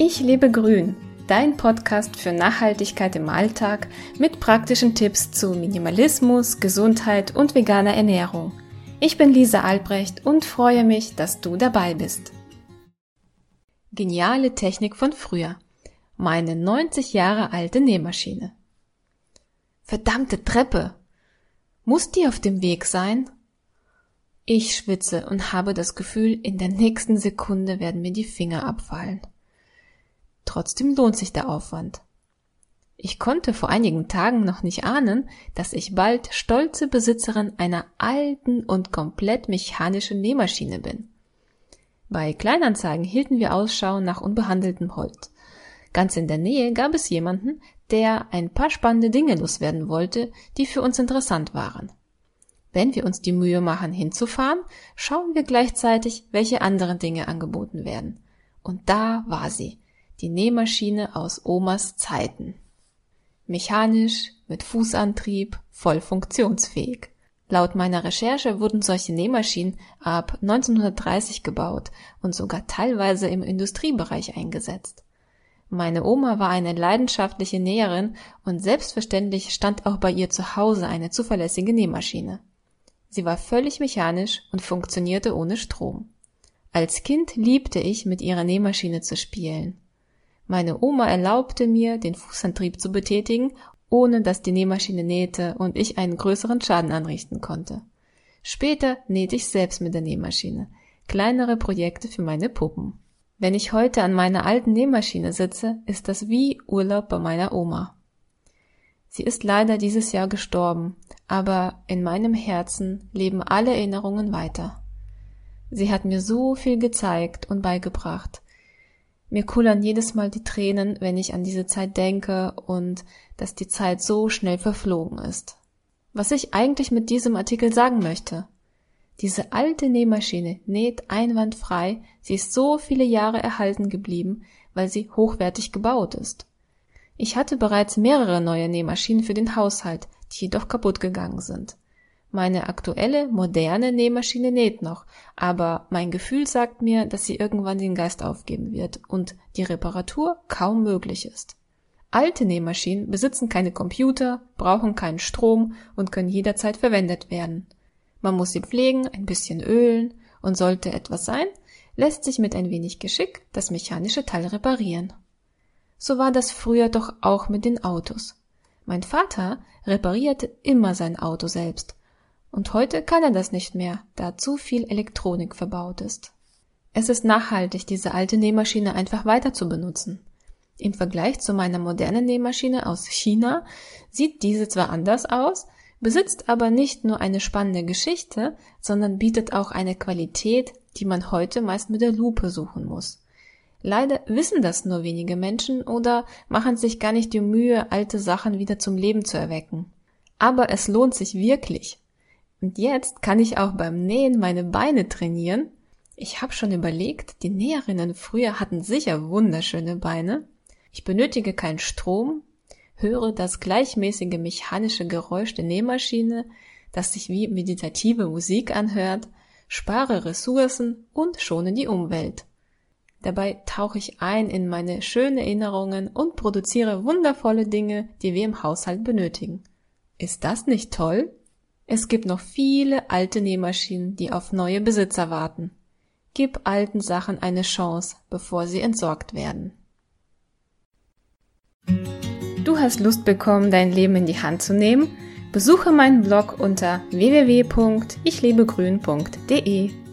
Ich lebe grün, dein Podcast für Nachhaltigkeit im Alltag mit praktischen Tipps zu Minimalismus, Gesundheit und veganer Ernährung. Ich bin Lisa Albrecht und freue mich, dass du dabei bist. Geniale Technik von früher. Meine 90 Jahre alte Nähmaschine. Verdammte Treppe! Muss die auf dem Weg sein? Ich schwitze und habe das Gefühl, in der nächsten Sekunde werden mir die Finger abfallen. Trotzdem lohnt sich der Aufwand. Ich konnte vor einigen Tagen noch nicht ahnen, dass ich bald stolze Besitzerin einer alten und komplett mechanischen Nähmaschine bin. Bei Kleinanzeigen hielten wir Ausschau nach unbehandeltem Holz. Ganz in der Nähe gab es jemanden, der ein paar spannende Dinge loswerden wollte, die für uns interessant waren. Wenn wir uns die Mühe machen, hinzufahren, schauen wir gleichzeitig, welche anderen Dinge angeboten werden. Und da war sie, die Nähmaschine aus Omas Zeiten. Mechanisch, mit Fußantrieb, voll funktionsfähig. Laut meiner Recherche wurden solche Nähmaschinen ab 1930 gebaut und sogar teilweise im Industriebereich eingesetzt. Meine Oma war eine leidenschaftliche Näherin und selbstverständlich stand auch bei ihr zu Hause eine zuverlässige Nähmaschine. Sie war völlig mechanisch und funktionierte ohne Strom. Als Kind liebte ich, mit ihrer Nähmaschine zu spielen. Meine Oma erlaubte mir, den Fußantrieb zu betätigen, ohne dass die Nähmaschine nähte und ich einen größeren Schaden anrichten konnte. Später nähte ich selbst mit der Nähmaschine. Kleinere Projekte für meine Puppen. Wenn ich heute an meiner alten Nähmaschine sitze, ist das wie Urlaub bei meiner Oma. Sie ist leider dieses Jahr gestorben, aber in meinem Herzen leben alle Erinnerungen weiter. Sie hat mir so viel gezeigt und beigebracht, mir kullern jedes Mal die Tränen, wenn ich an diese Zeit denke und dass die Zeit so schnell verflogen ist. Was ich eigentlich mit diesem Artikel sagen möchte. Diese alte Nähmaschine näht einwandfrei, sie ist so viele Jahre erhalten geblieben, weil sie hochwertig gebaut ist. Ich hatte bereits mehrere neue Nähmaschinen für den Haushalt, die jedoch kaputt gegangen sind. Meine aktuelle, moderne Nähmaschine näht noch, aber mein Gefühl sagt mir, dass sie irgendwann den Geist aufgeben wird und die Reparatur kaum möglich ist. Alte Nähmaschinen besitzen keine Computer, brauchen keinen Strom und können jederzeit verwendet werden. Man muss sie pflegen, ein bisschen ölen und sollte etwas sein, lässt sich mit ein wenig Geschick das mechanische Teil reparieren. So war das früher doch auch mit den Autos. Mein Vater reparierte immer sein Auto selbst und heute kann er das nicht mehr, da zu viel Elektronik verbaut ist. Es ist nachhaltig, diese alte Nähmaschine einfach weiter zu benutzen. Im Vergleich zu meiner modernen Nähmaschine aus China sieht diese zwar anders aus, besitzt aber nicht nur eine spannende Geschichte, sondern bietet auch eine Qualität, die man heute meist mit der Lupe suchen muss. Leider wissen das nur wenige Menschen oder machen sich gar nicht die Mühe, alte Sachen wieder zum Leben zu erwecken. Aber es lohnt sich wirklich. Und jetzt kann ich auch beim Nähen meine Beine trainieren. Ich habe schon überlegt, die Näherinnen früher hatten sicher wunderschöne Beine. Ich benötige keinen Strom, höre das gleichmäßige mechanische Geräusch der Nähmaschine, das sich wie meditative Musik anhört, spare Ressourcen und schone die Umwelt. Dabei tauche ich ein in meine schönen Erinnerungen und produziere wundervolle Dinge, die wir im Haushalt benötigen. Ist das nicht toll? Es gibt noch viele alte Nähmaschinen, die auf neue Besitzer warten. Gib alten Sachen eine Chance, bevor sie entsorgt werden. Du hast Lust bekommen, dein Leben in die Hand zu nehmen? Besuche meinen Blog unter www.ichlebegrün.de.